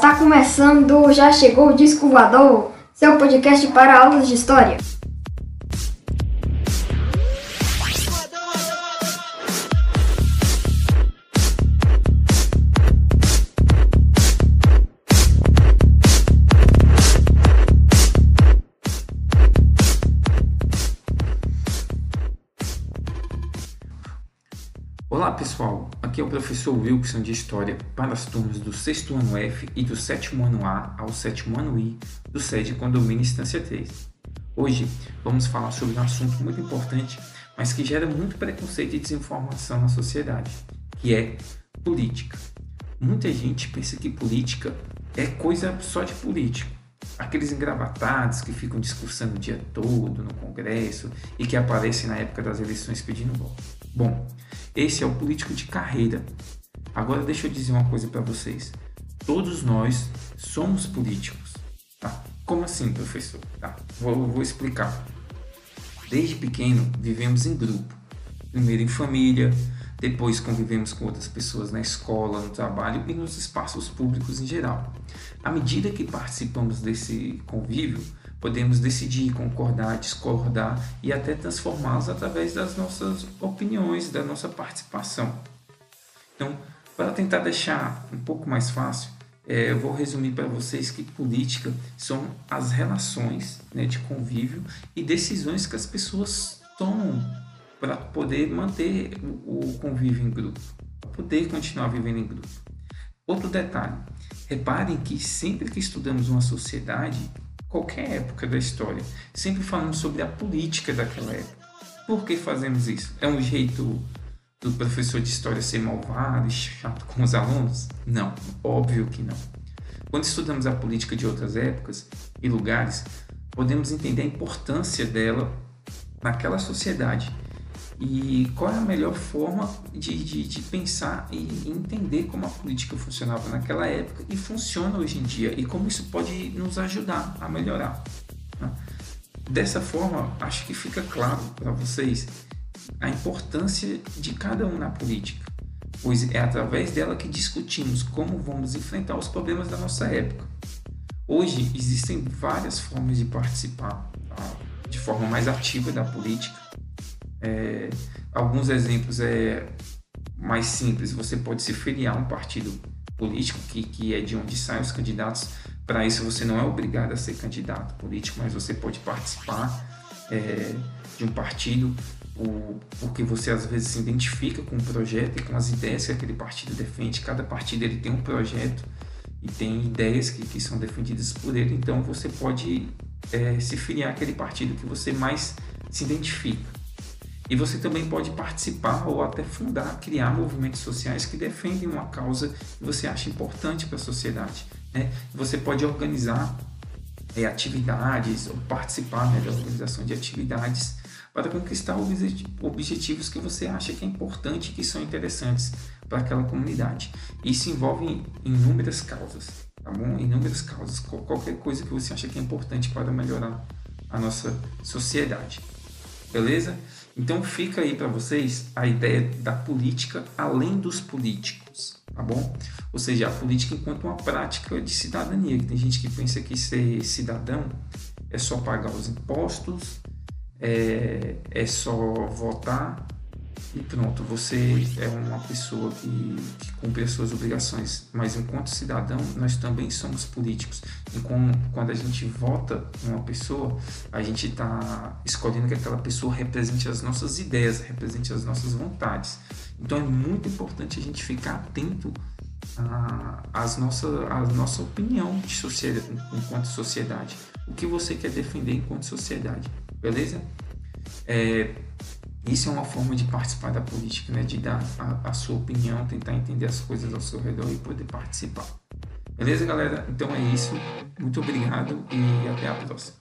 Está começando, já chegou o Disco Voador, seu podcast para aulas de história. Olá pessoal, aqui é o professor Wilson de História para as turmas do sexto ano F e do sétimo ano A ao sétimo ano I do SED Condomínio Instância 3. Hoje vamos falar sobre um assunto muito importante, mas que gera muito preconceito e desinformação na sociedade, que é política. Muita gente pensa que política é coisa só de político. Aqueles engravatados que ficam discursando o dia todo no Congresso e que aparecem na época das eleições pedindo voto. Bom, esse é o político de carreira. Agora deixa eu dizer uma coisa para vocês. Todos nós somos políticos. Tá? Como assim, professor? Tá? Vou, vou explicar. Desde pequeno vivemos em grupo. Primeiro em família, depois convivemos com outras pessoas na escola, no trabalho e nos espaços públicos em geral. À medida que participamos desse convívio, podemos decidir, concordar, discordar e até transformá-los através das nossas opiniões, da nossa participação. Então, para tentar deixar um pouco mais fácil, é, eu vou resumir para vocês que política são as relações né, de convívio e decisões que as pessoas tomam para poder manter o convívio em grupo, para poder continuar vivendo em grupo. Outro detalhe, reparem que sempre que estudamos uma sociedade, qualquer época da história, sempre falamos sobre a política daquela época. Por que fazemos isso? É um jeito do professor de história ser malvado e chato com os alunos? Não, óbvio que não. Quando estudamos a política de outras épocas e lugares, podemos entender a importância dela naquela sociedade e qual é a melhor forma de, de, de, pensar e entender como a política funcionava naquela época e funciona hoje em dia e como isso pode nos ajudar a melhorar. Né? Dessa forma, acho que fica claro para vocês a importância de cada um na política, pois é através dela que discutimos como vamos enfrentar os problemas da nossa época. Hoje existem várias formas de participar tá? de forma mais ativa da política é, alguns exemplos é mais simples. Você pode se filiar a um partido político que, que é de onde saem os candidatos. Para isso você não é obrigado a ser candidato político, mas você pode participar é, de um partido o, porque você às vezes se identifica com o projeto e com as ideias que aquele partido defende. Cada partido ele tem um projeto e tem ideias que, que são defendidas por ele. Então você pode é, se filiar àquele partido que você mais se identifica. E você também pode participar ou até fundar, criar movimentos sociais que defendem uma causa que você acha importante para a sociedade. Né? Você pode organizar é, atividades ou participar né, da organização de atividades para conquistar objetivos que você acha que é importante e que são interessantes para aquela comunidade. Isso envolve inúmeras causas, tá bom? Inúmeras causas, qualquer coisa que você acha que é importante para melhorar a nossa sociedade. Beleza? Então fica aí para vocês a ideia da política além dos políticos, tá bom? Ou seja, a política enquanto uma prática de cidadania. Tem gente que pensa que ser cidadão é só pagar os impostos, é, é só votar e pronto, você é uma pessoa que, que, cumpre as suas obrigações. Mas enquanto cidadão, nós também somos políticos. E com, quando a gente vota uma pessoa, a gente está escolhendo que aquela pessoa represente as nossas ideias, represente as nossas vontades. Então é muito importante a gente ficar atento às nossa, à nossa opinião de sociedade, enquanto sociedade. O que você quer defender enquanto sociedade, beleza? É, isso é uma forma de participar da política, né? de dar a, a sua opinião, tentar entender as coisas ao seu redor e poder participar. Beleza, galera? Então é isso. Muito obrigado e até a próxima.